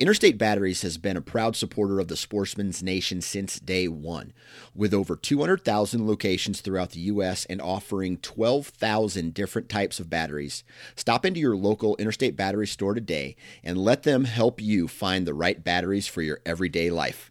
Interstate Batteries has been a proud supporter of the Sportsman's Nation since day one. With over 200,000 locations throughout the U.S. and offering 12,000 different types of batteries, stop into your local Interstate Battery store today and let them help you find the right batteries for your everyday life.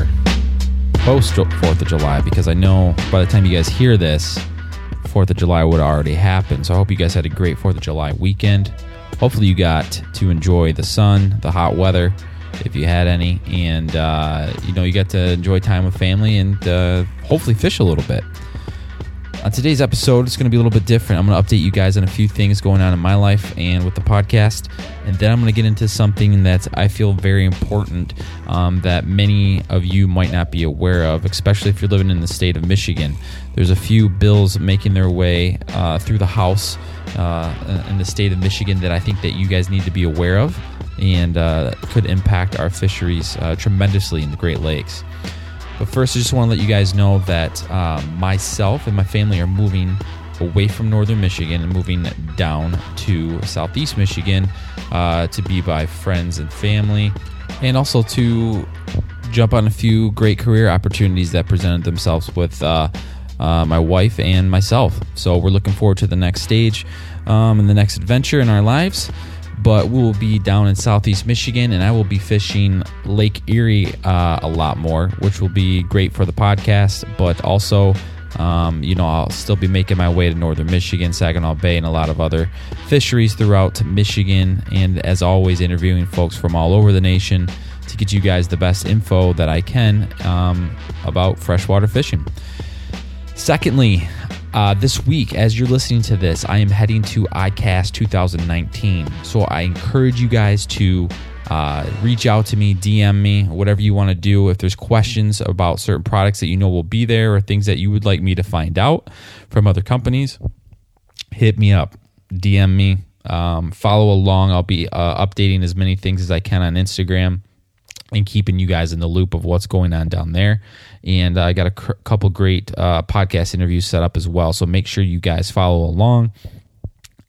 post 4th of July, because I know by the time you guys hear this, 4th of July would already happen. So I hope you guys had a great 4th of July weekend. Hopefully, you got to enjoy the sun, the hot weather, if you had any, and uh, you know, you got to enjoy time with family and uh, hopefully fish a little bit. On today's episode, it's going to be a little bit different. I'm going to update you guys on a few things going on in my life and with the podcast. And then I'm going to get into something that I feel very important um, that many of you might not be aware of, especially if you're living in the state of Michigan. There's a few bills making their way uh, through the House uh, in the state of Michigan that I think that you guys need to be aware of and uh, could impact our fisheries uh, tremendously in the Great Lakes. But first, I just want to let you guys know that um, myself and my family are moving away from northern Michigan and moving down to southeast Michigan uh, to be by friends and family, and also to jump on a few great career opportunities that presented themselves with uh, uh, my wife and myself. So we're looking forward to the next stage um, and the next adventure in our lives but we will be down in southeast Michigan and I will be fishing Lake Erie uh, a lot more, which will be great for the podcast, but also. Um, you know, I'll still be making my way to northern Michigan, Saginaw Bay, and a lot of other fisheries throughout Michigan. And as always, interviewing folks from all over the nation to get you guys the best info that I can um, about freshwater fishing. Secondly, uh, this week, as you're listening to this, I am heading to ICAST 2019. So I encourage you guys to uh, reach out to me, DM me, whatever you want to do. If there's questions about certain products that you know will be there or things that you would like me to find out from other companies, hit me up, DM me, um, follow along. I'll be uh, updating as many things as I can on Instagram and keeping you guys in the loop of what's going on down there. And I got a cr- couple great uh, podcast interviews set up as well. So make sure you guys follow along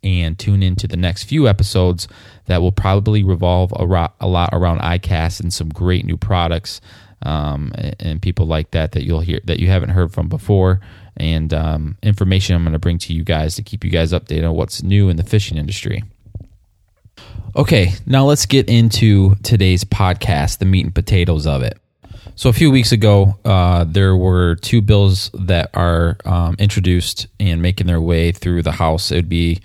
and tune into the next few episodes that will probably revolve a, ro- a lot around ICAST and some great new products um, and, and, people like that that you'll hear that you haven't heard from before. And um, information I'm going to bring to you guys to keep you guys updated on what's new in the fishing industry. Okay, now let's get into today's podcast, the meat and potatoes of it. So, a few weeks ago, uh, there were two bills that are um, introduced and making their way through the House. It would be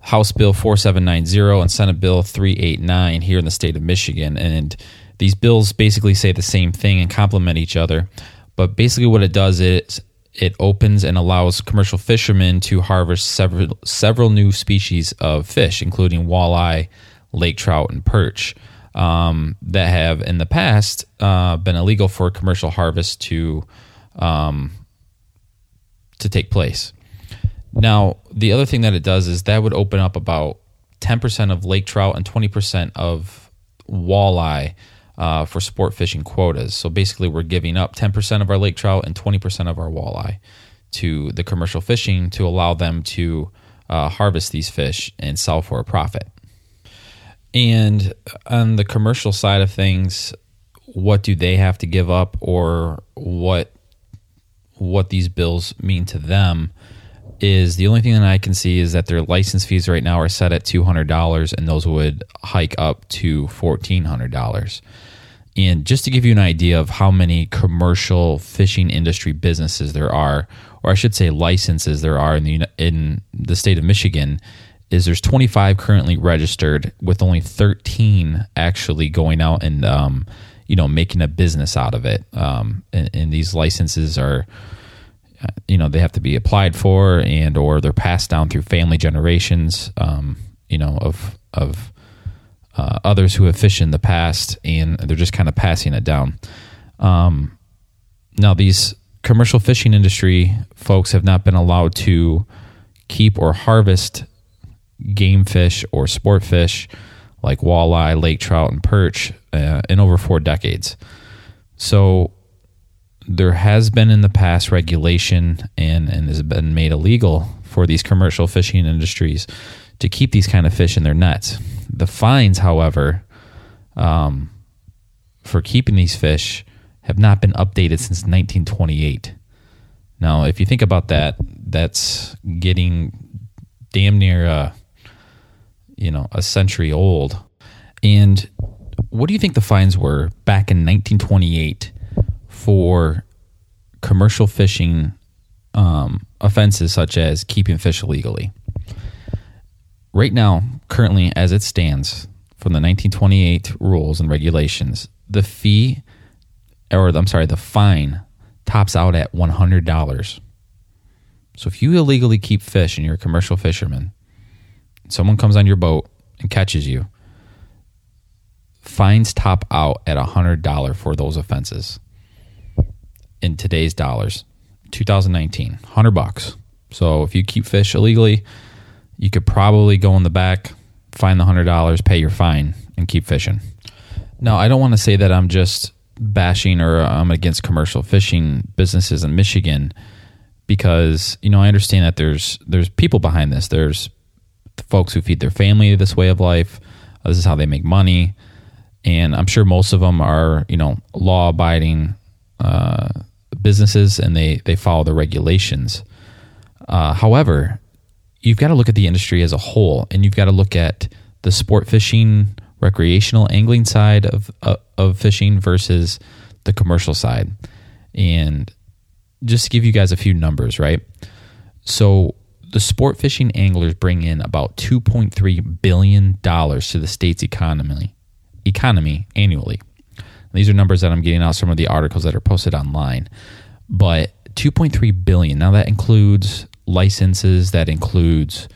House Bill 4790 and Senate Bill 389 here in the state of Michigan. And these bills basically say the same thing and complement each other. But basically, what it does is it opens and allows commercial fishermen to harvest several several new species of fish, including walleye, lake trout, and perch um, that have in the past uh, been illegal for commercial harvest to um, to take place. Now, the other thing that it does is that would open up about 10% of lake trout and 20% of walleye uh, for sport fishing quotas. So basically, we're giving up 10% of our lake trout and 20% of our walleye to the commercial fishing to allow them to uh, harvest these fish and sell for a profit. And on the commercial side of things, what do they have to give up or what what these bills mean to them is the only thing that I can see is that their license fees right now are set at $200 and those would hike up to $1400. And just to give you an idea of how many commercial fishing industry businesses there are, or I should say licenses there are in the in the state of Michigan, is there's 25 currently registered with only 13 actually going out and um, you know making a business out of it um, and, and, these licenses are uh, you know they have to be applied for and or they're passed down through family generations um, you know of of uh, others who have fished in the past, and they're just kind of passing it down. Um, now, these commercial fishing industry folks have not been allowed to keep or harvest game fish or sport fish like walleye, lake trout, and perch uh, in over four decades. So there has been in the past regulation and, and has been made illegal for these commercial fishing industries to keep these kind of fish in their nets. The fines, however, um, for keeping these fish have not been updated since 1928. Now, if you think about that, that's getting damn near uh, you know a century old. And what do you think the fines were back in 1928 for commercial fishing um, offenses such as keeping fish illegally? Right now, currently as it stands, from the 1928 rules and regulations, the fee, or I'm sorry, the fine tops out at $100. So if you illegally keep fish and you're a commercial fisherman, someone comes on your boat and catches you, fines top out at $100 for those offenses in today's dollars. 2019 100 bucks. So if you keep fish illegally you could probably go in the back find the $100 pay your fine and keep fishing. Now i don't want to say that i'm just bashing or i'm against commercial fishing businesses in michigan because you know i understand that there's there's people behind this. There's folks who feed their family this way of life. Uh, this is how they make money, and I'm sure most of them are you know law abiding uh, businesses and they they follow the regulations. Uh, however, you've got to look at the industry as a whole, and you've got to look at the sport fishing, recreational angling side of uh, of fishing versus the commercial side. And just to give you guys a few numbers, right? So the sport fishing anglers bring in about 2.3 billion dollars to the state's economy economy annually. These are numbers that I'm getting out some of the articles that are posted online. But 2.3 billion. Now that includes licenses, that includes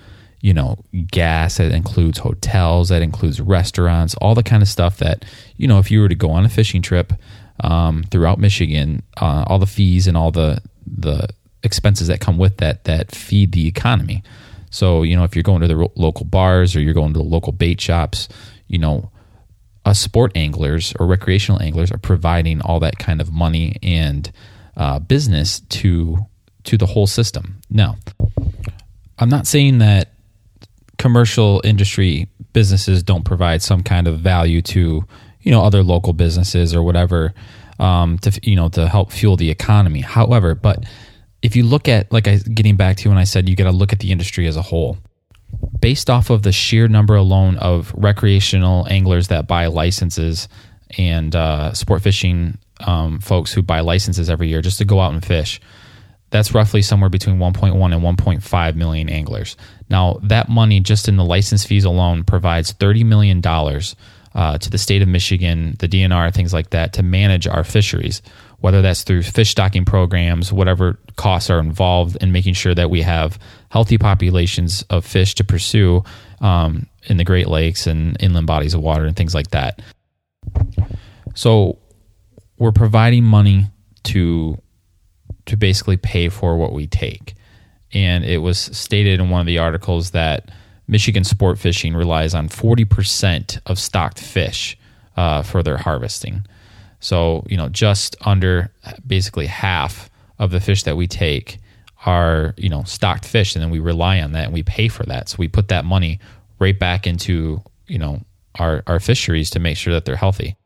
you know gas, that includes hotels, that includes restaurants, all the kind of stuff that you know if you were to go on a fishing trip um, throughout Michigan, uh, all the fees and all the the expenses that come with that that feed the economy. So, you know, if you're going to the ro- local bars or you're going to the local bait shops, you know, us sport anglers or recreational anglers are providing all that kind of money and uh, business to to the whole system. Now, I'm not saying that commercial industry businesses don't provide some kind of value to you know other local businesses or whatever um, to you know to help fuel the economy. However, but if you look at like I getting back to when I said you got to look at the industry as a whole. Based off of the sheer number alone of recreational anglers that buy licenses and uh, sport fishing um, folks who buy licenses every year just to go out and fish, that's roughly somewhere between 1.1 and 1.5 million anglers. Now, that money just in the license fees alone provides $30 million uh, to the state of Michigan, the DNR, things like that, to manage our fisheries whether that's through fish stocking programs, whatever costs are involved in making sure that we have healthy populations of fish to pursue um, in the Great Lakes and inland bodies of water and things like that. So we're providing money to to basically pay for what we take. And it was stated in one of the articles that Michigan sport fishing relies on 40% of stocked fish uh, for their harvesting. So, you know, just under basically half of the fish that we take are, you know, stocked fish. And then we rely on that and we pay for that. So we put that money right back into, you know, our, our fisheries to make sure that they're healthy.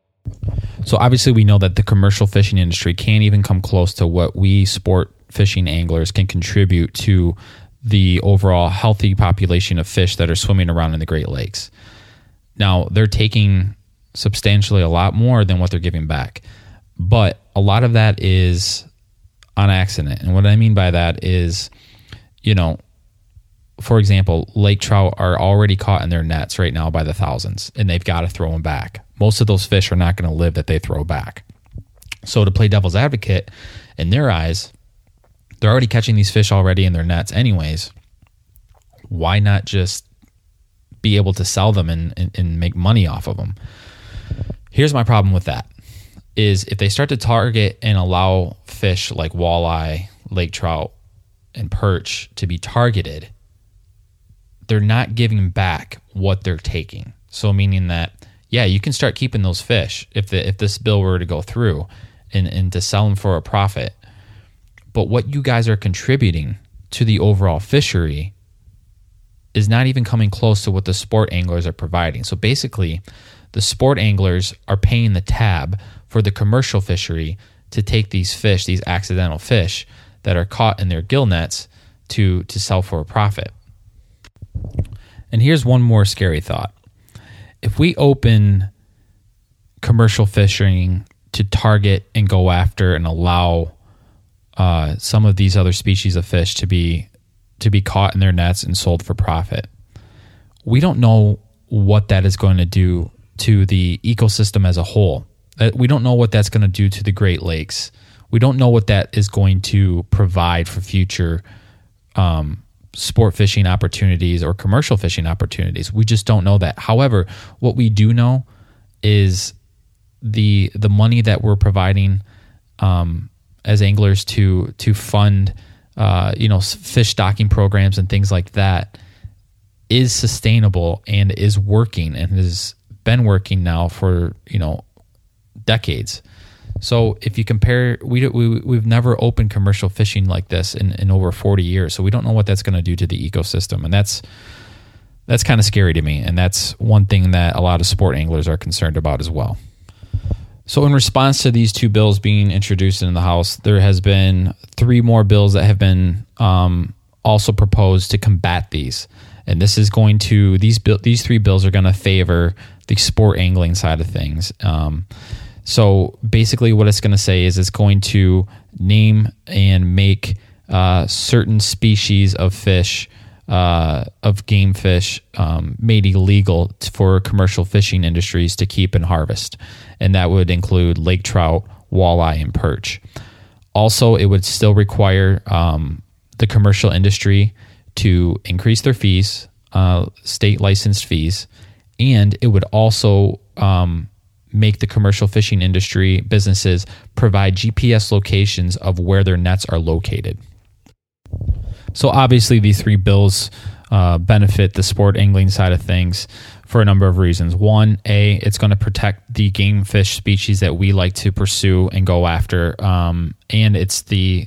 So obviously we know that the commercial fishing industry can't even come close to what we sport fishing anglers can contribute to the overall healthy population of fish that are swimming around in the Great Lakes. Now, they're taking substantially a lot more than what they're giving back. But a lot of that is on accident. And what I mean by that is, you know, for example, lake trout are already caught in their nets right now by the thousands, and they've got to throw them back. Most of those fish are not going to live that they throw back. So, to play devil's advocate, in their eyes, they're already catching these fish already in their nets, anyways. Why not just be able to sell them and, and, and make money off of them. Here's my problem with that is if they start to target and allow fish like walleye, lake trout, and perch to be targeted, they're not giving back what they're taking. So meaning that yeah, you can start keeping those fish if the if this bill were to go through and, and to sell them for a profit. But what you guys are contributing to the overall fishery is not even coming close to what the sport anglers are providing. So basically, the sport anglers are paying the tab for the commercial fishery to take these fish, these accidental fish that are caught in their gill nets to to sell for a profit. And here's one more scary thought. If we open commercial fishing to target and go after and allow uh, some of these other species of fish to be to be caught in their nets and sold for profit. We don't know what that is going to do to the ecosystem as a whole. Uh, we don't know what that's going to do to the Great Lakes. We don't know what that is going to provide for future um, sport fishing opportunities or commercial fishing opportunities. We just don't know that. However, what we do know is the the money that we're providing um, as anglers to to fund uh, you know fish stocking programs and things like that is sustainable and is working and has been working now for you know decades. So if you compare, we, we we've never opened commercial fishing like this in, in over forty years. So we don't know what that's going to do to the ecosystem, and that's that's kind of scary to me. And that's one thing that a lot of sport anglers are concerned about as well. So, in response to these two bills being introduced in the House, there has been three more bills that have been um, also proposed to combat these. And this is going to these bill, these three bills are going to favor the sport angling side of things. Um, so basically, what it's going to say is it's going to name and make uh, certain species of fish uh, of game fish um, made illegal for commercial fishing industries to keep and harvest. And that would include lake trout, walleye, and perch. Also, it would still require um, the commercial industry to increase their fees, uh, state licensed fees, and it would also um, make the commercial fishing industry businesses provide GPS locations of where their nets are located. So obviously, these three bills uh, benefit the sport angling side of things for a number of reasons. One, a it's going to protect the game fish species that we like to pursue and go after, um, and it's the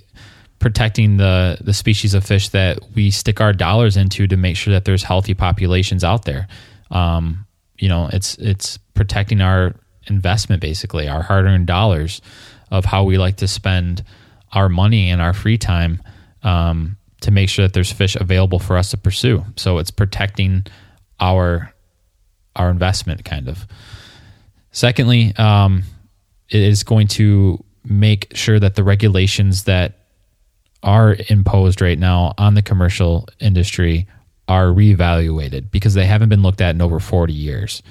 protecting the the species of fish that we stick our dollars into to make sure that there's healthy populations out there. Um, you know, it's it's protecting our investment basically, our hard earned dollars of how we like to spend our money and our free time. Um, to make sure that there's fish available for us to pursue. So it's protecting our our investment kind of. Secondly, um, it is going to make sure that the regulations that are imposed right now on the commercial industry are reevaluated because they haven't been looked at in over 40 years.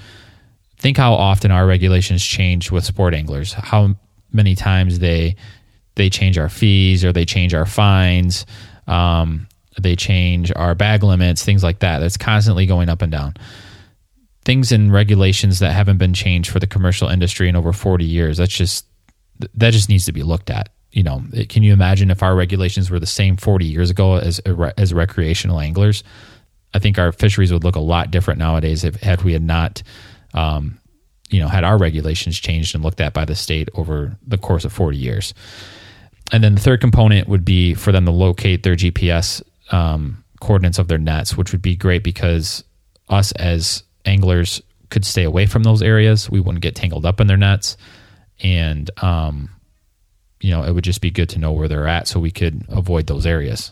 Think how often our regulations change with sport anglers, how many times they they change our fees or they change our fines. Um, they change our bag limits, things like that. That's constantly going up and down. Things in regulations that haven't been changed for the commercial industry in over 40 years. That's just that just needs to be looked at. You know, can you imagine if our regulations were the same 40 years ago as as recreational anglers? I think our fisheries would look a lot different nowadays if had we had not, um, you know, had our regulations changed and looked at by the state over the course of 40 years and then the third component would be for them to locate their GPS um, coordinates of their nets, which would be great because us as anglers could stay away from those areas. We wouldn't get tangled up in their nets, and um, you know it would just be good to know where they're at so we could avoid those areas.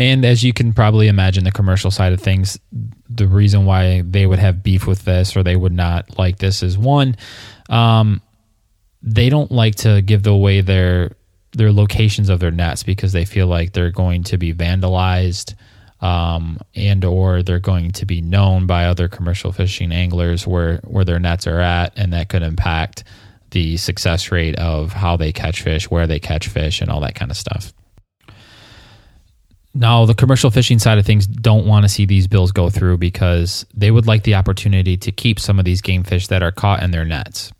And as you can probably imagine, the commercial side of things, the reason why they would have beef with this or they would not like this is one, um, they don't like to give away their their locations of their nets because they feel like they're going to be vandalized um, and or they're going to be known by other commercial fishing anglers where where their nets are at and that could impact the success rate of how they catch fish where they catch fish and all that kind of stuff Now, the commercial fishing side of things don't want to see these bills go through because they would like the opportunity to keep some of these game fish that are caught in their nets.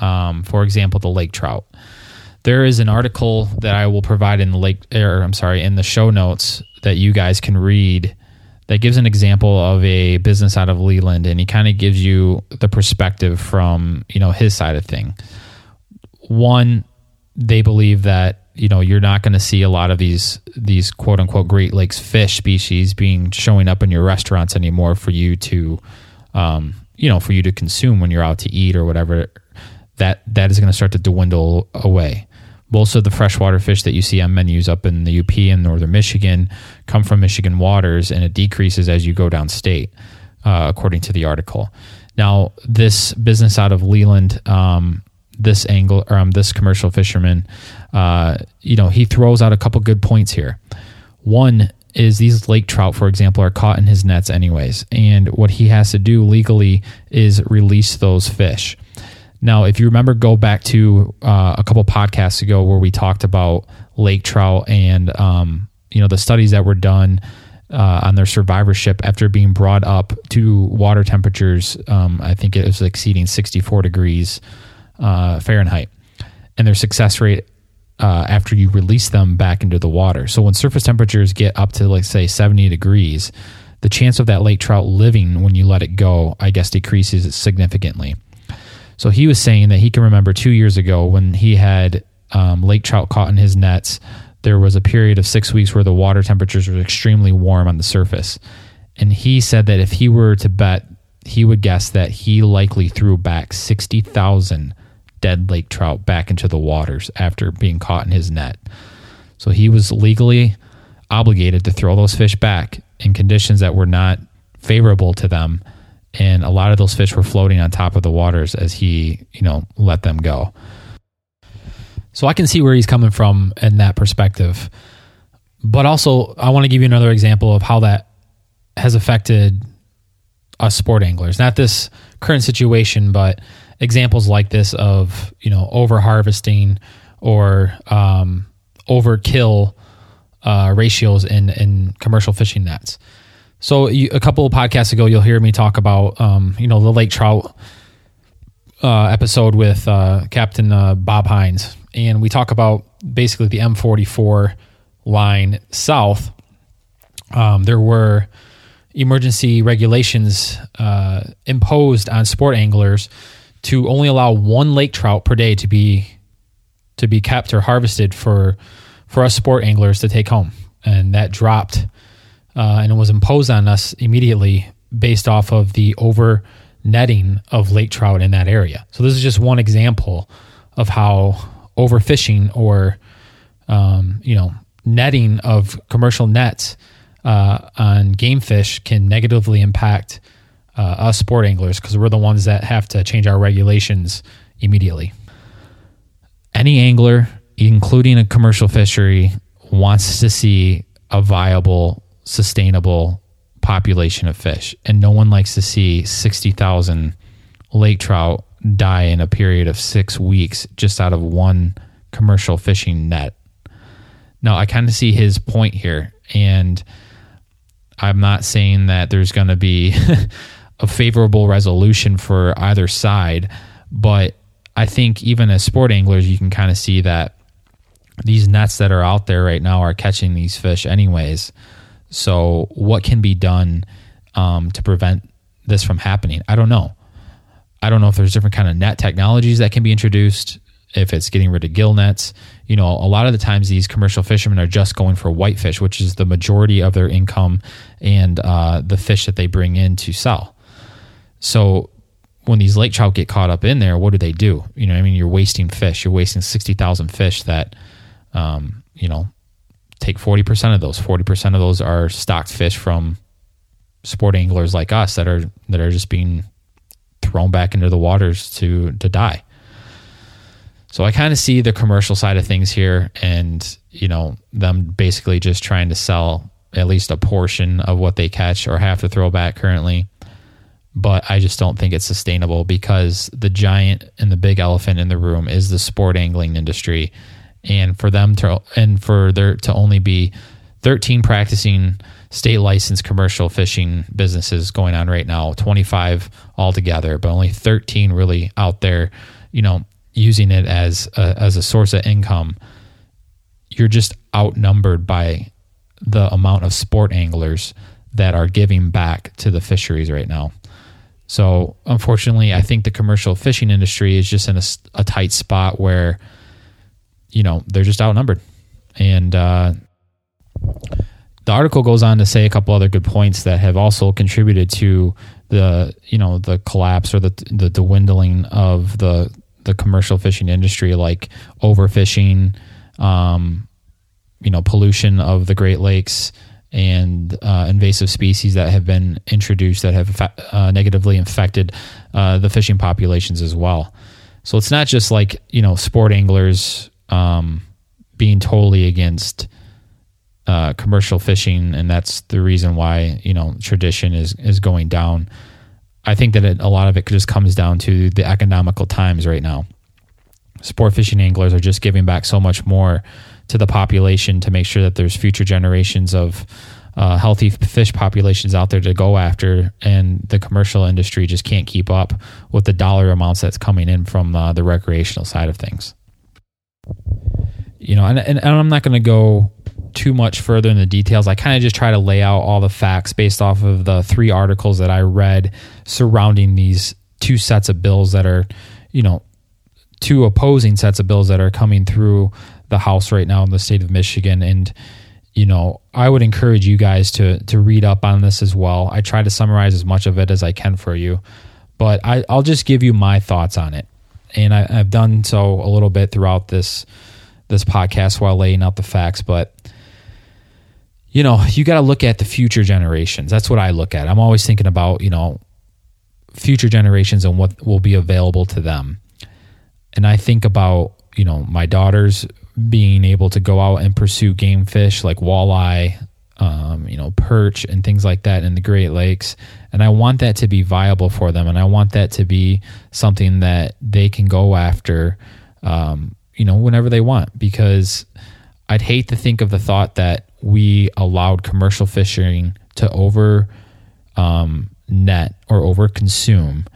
Um, for example, the lake trout. There is an article that I will provide in the lake, or I'm sorry, in the show notes that you guys can read that gives an example of a business out of Leland, and he kind of gives you the perspective from you know his side of thing. One, they believe that you know you're not going to see a lot of these these quote unquote Great Lakes fish species being showing up in your restaurants anymore for you to um, you know for you to consume when you're out to eat or whatever. That that is going to start to dwindle away. Most of the freshwater fish that you see on menus up in the UP and northern Michigan come from Michigan waters, and it decreases as you go downstate, uh, according to the article. Now, this business out of Leland, um, this angle or um, this commercial fisherman, uh, you know, he throws out a couple good points here. One is these lake trout, for example, are caught in his nets anyways, and what he has to do legally is release those fish. Now, if you remember, go back to uh, a couple podcasts ago where we talked about lake trout and um, you know the studies that were done uh, on their survivorship after being brought up to water temperatures. Um, I think it was exceeding 64 degrees uh, Fahrenheit, and their success rate uh, after you release them back into the water. So when surface temperatures get up to, like, say, 70 degrees, the chance of that lake trout living when you let it go, I guess, decreases significantly. So he was saying that he can remember two years ago when he had um, lake trout caught in his nets. There was a period of six weeks where the water temperatures were extremely warm on the surface. And he said that if he were to bet, he would guess that he likely threw back 60,000 dead lake trout back into the waters after being caught in his net. So he was legally obligated to throw those fish back in conditions that were not favorable to them and a lot of those fish were floating on top of the waters as he, you know, let them go. So I can see where he's coming from in that perspective. But also, I want to give you another example of how that has affected us sport anglers. Not this current situation, but examples like this of, you know, over harvesting or um, overkill uh, ratios in, in commercial fishing nets. So you, a couple of podcasts ago, you'll hear me talk about um, you know the lake trout uh, episode with uh, Captain uh, Bob Hines, and we talk about basically the M44 line south. Um, there were emergency regulations uh, imposed on sport anglers to only allow one lake trout per day to be to be kept or harvested for for us sport anglers to take home, and that dropped uh, and it was imposed on us immediately based off of the over netting of lake trout in that area. So this is just one example of how overfishing or um, you know netting of commercial nets uh, on game fish can negatively impact uh, us sport anglers because we're the ones that have to change our regulations immediately. Any angler, including a commercial fishery, wants to see a viable sustainable population of fish. And no one likes to see 60,000 lake trout die in a period of six weeks just out of one commercial fishing net. Now, I kind of see his point here. And I'm not saying that there's going to be a favorable resolution for either side, but I think even as sport anglers, you can kind of see that these nets that are out there right now are catching these fish anyways. So, what can be done um, to prevent this from happening? I don't know. I don't know if there's different kind of net technologies that can be introduced. If it's getting rid of gill nets, you know, a lot of the times these commercial fishermen are just going for whitefish, which is the majority of their income and uh, the fish that they bring in to sell. So when these lake trout get caught up in there, what do they do? You know, I mean, you're wasting fish. You're wasting sixty thousand fish that, um, you know, take 40% of those 40% of those are stocked fish from sport anglers like us that are that are just being thrown back into the waters to to die so i kind of see the commercial side of things here and you know them basically just trying to sell at least a portion of what they catch or have to throw back currently but i just don't think it's sustainable because the giant and the big elephant in the room is the sport angling industry and for them to and for there to only be 13 practicing state licensed commercial fishing businesses going on right now, 25 altogether, but only 13 really out there, you know, using it as a, as a source of income. You're just outnumbered by the amount of sport anglers that are giving back to the fisheries right now. So, unfortunately, I think the commercial fishing industry is just in a, a tight spot where, you know, they're just outnumbered. And uh, the article goes on to say a couple other good points that have also contributed to the, you know, the collapse or the the dwindling of the the commercial fishing industry, like overfishing, um, you know, pollution of the Great Lakes and uh, invasive species that have been introduced that have uh, negatively infected uh, the fishing populations as well. So it's not just like you know sport anglers um, being totally against uh, commercial fishing, and that's the reason why you know tradition is is going down. I think that it, a lot of it just comes down to the economical times right now. Sport fishing anglers are just giving back so much more to the population to make sure that there's future generations of uh, healthy fish populations out there to go after, and the commercial industry just can't keep up with the dollar amounts that's coming in from uh, the recreational side of things. You know, and, and, and I'm not going to go too much further in the details. I kind of just try to lay out all the facts based off of the three articles that I read surrounding these two sets of bills that are, you know, two opposing sets of bills that are coming through the House right now in the state of Michigan. And, you know, I would encourage you guys to to read up on this as well. I try to summarize as much of it as I can for you, but I, will just give you my thoughts on it. And I, I've done so a little bit throughout this this podcast while laying out the facts, but you know, you got to look at the future generations. That's what I look at. I'm always thinking about, you know, future generations and what will be available to them. And I think about, you know, my daughters being able to go out and pursue game fish like walleye, um, you know, perch and things like that in the Great Lakes. And I want that to be viable for them. And I want that to be something that they can go after, um, you know, whenever they want. Because I'd hate to think of the thought that we allowed commercial fishing to over um, net or over consume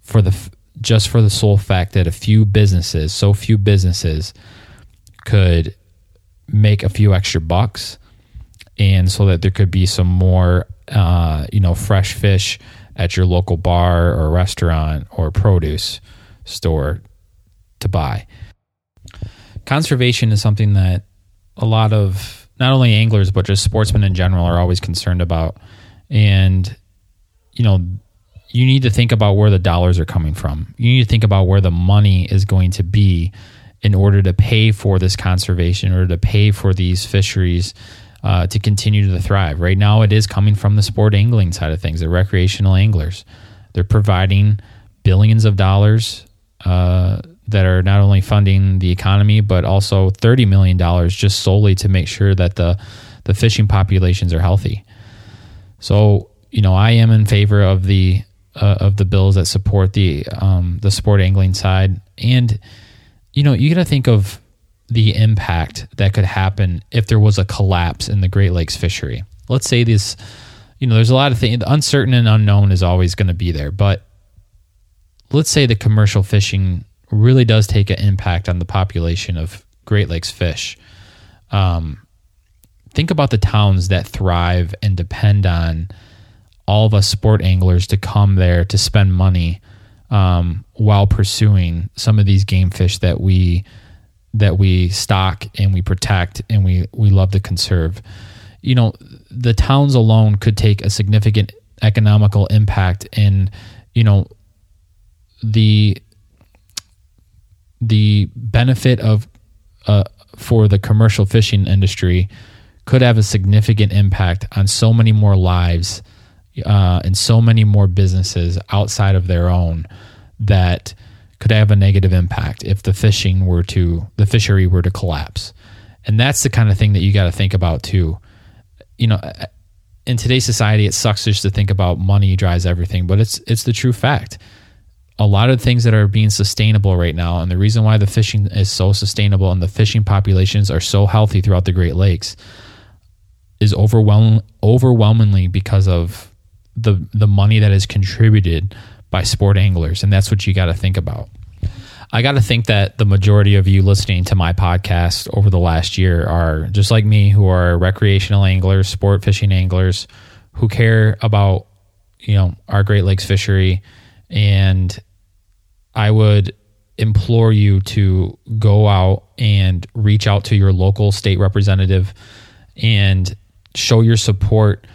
for the just for the sole fact that a few businesses, so few businesses, could make a few extra bucks and so that there could be some more uh, you know fresh fish at your local bar or restaurant or produce store to buy. Conservation is something that a lot of not only anglers but just sportsmen in general are always concerned about. And you know you need to think about where the dollars are coming from. You need to think about where the money is going to be in order to pay for this conservation, in order to pay for these fisheries uh, to continue to thrive. Right now, it is coming from the sport angling side of things, the recreational anglers. They're providing billions of dollars uh, that are not only funding the economy, but also $30 million just solely to make sure that the, the fishing populations are healthy. So, you know, I am in favor of the uh, of the bills that support the um, the sport angling side, and you know, you got to think of the impact that could happen if there was a collapse in the Great Lakes fishery. Let's say this, you know, there's a lot of things, uncertain and unknown is always going to be there, but let's say the commercial fishing really does take an impact on the population of Great Lakes fish. Um, think about the towns that thrive and depend on all of us sport anglers to come there to spend money um, while pursuing some of these game fish that we that we stock and we protect and we we love to conserve. You know, the towns alone could take a significant economical impact in you know the the benefit of uh, for the commercial fishing industry could have a significant impact on so many more lives uh, and so many more businesses outside of their own that could have a negative impact if the fishing were to the fishery were to collapse. And that's the kind of thing that you got to think about too. You know in today's society it sucks just to think about money drives everything but it's it's the true fact. A lot of things that are being sustainable right now and the reason why the fishing is so sustainable and the fishing populations are so healthy throughout the great lakes is overwhelm, overwhelmingly because of the the money that is contributed by sport anglers, and that's what you got to think about. I got to think that the majority of you listening to my podcast over the last year are just like me, who are recreational anglers, sport fishing anglers, who care about you know our Great Lakes fishery, and I would implore you to go out and reach out to your local state representative and show your support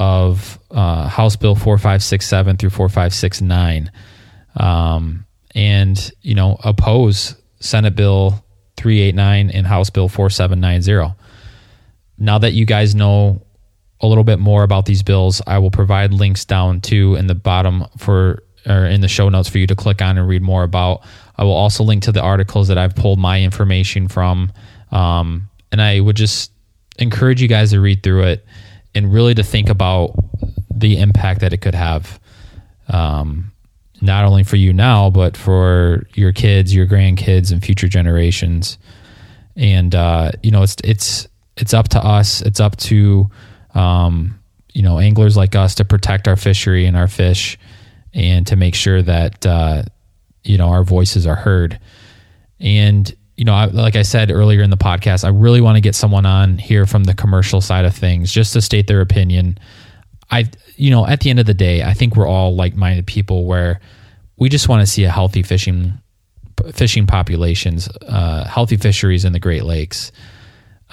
of uh, House Bill 4567 through 4569 um, and, you know, oppose Senate Bill 389 and House Bill 4790. Now that you guys know a little bit more about these bills, I will provide links down to in the bottom for or in the show notes for you to click on and read more about. I will also link to the articles that I've pulled my information from. Um, and I would just encourage you guys to read through it and really to think about the impact that it could have. Um, not only for you now, but for your kids, your grandkids, and future generations. And uh, you know, it's it's it's up to us. It's up to um, you know anglers like us to protect our fishery and our fish, and to make sure that uh, you know our voices are heard. And you know, I, like I said earlier in the podcast, I really want to get someone on here from the commercial side of things just to state their opinion. I, you know, at the end of the day, I think we're all like-minded people where we just want to see a healthy fishing fishing populations, uh, healthy fisheries in the Great Lakes.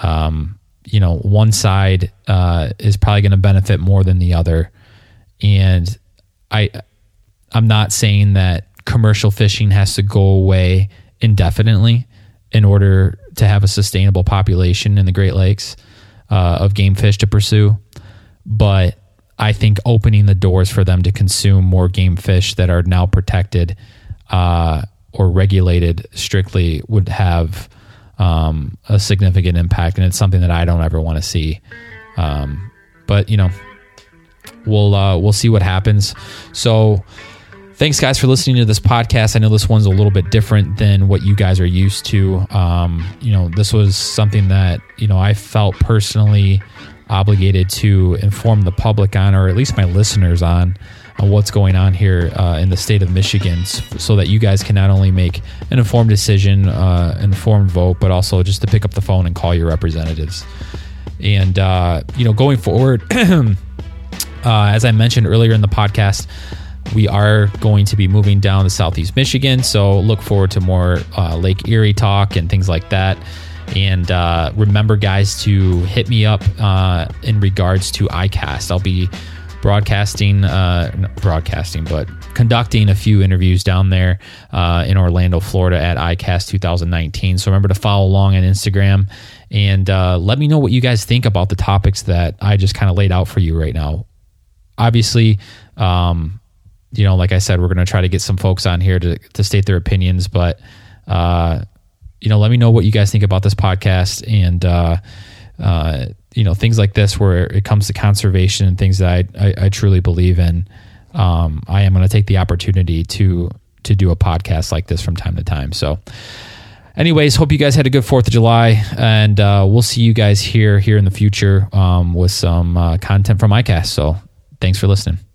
Um, you know, one side uh, is probably going to benefit more than the other, and I, I'm not saying that commercial fishing has to go away indefinitely in order to have a sustainable population in the Great Lakes uh, of game fish to pursue. But I think opening the doors for them to consume more game fish that are now protected uh, or regulated strictly would have um, a significant impact, and it's something that I don't ever want to see. Um, but you know, we'll uh, we'll see what happens. So thanks guys for listening to this podcast. I know this one's a little bit different than what you guys are used to. Um, you know this was something that you know i felt personally obligated to inform the public on or at least my listeners on on what's going on here uh, in the state of michigan so that you guys can not only make an informed decision uh, informed vote but also just to pick up the phone and call your representatives. And uh, you know going forward uh, as i mentioned earlier in the podcast we are going to be moving down to Southeast Michigan, so look forward to more uh, Lake Erie talk and things like that. And uh, remember, guys, to hit me up uh, in regards to ICAST. I'll be broadcasting, uh, broadcasting, but conducting a few interviews down there uh, in Orlando, Florida at ICAST 2019. So remember to follow along on Instagram and uh, let me know what you guys think about the topics that I just kind of laid out for you right now. Obviously, um, you know, like I said, we're going to try to get some folks on here to, to state their opinions, but, uh, you know, let me know what you guys think about this podcast and, uh, uh, you know, things like this where it comes to conservation and things that I, I, I truly believe in. Um, I am going to take the opportunity to, to do a podcast like this from time to time. So, anyways, hope you guys had a good Fourth of July, and uh, we'll see you guys here here in the future um, with some uh, content from ICAST. So, thanks for listening.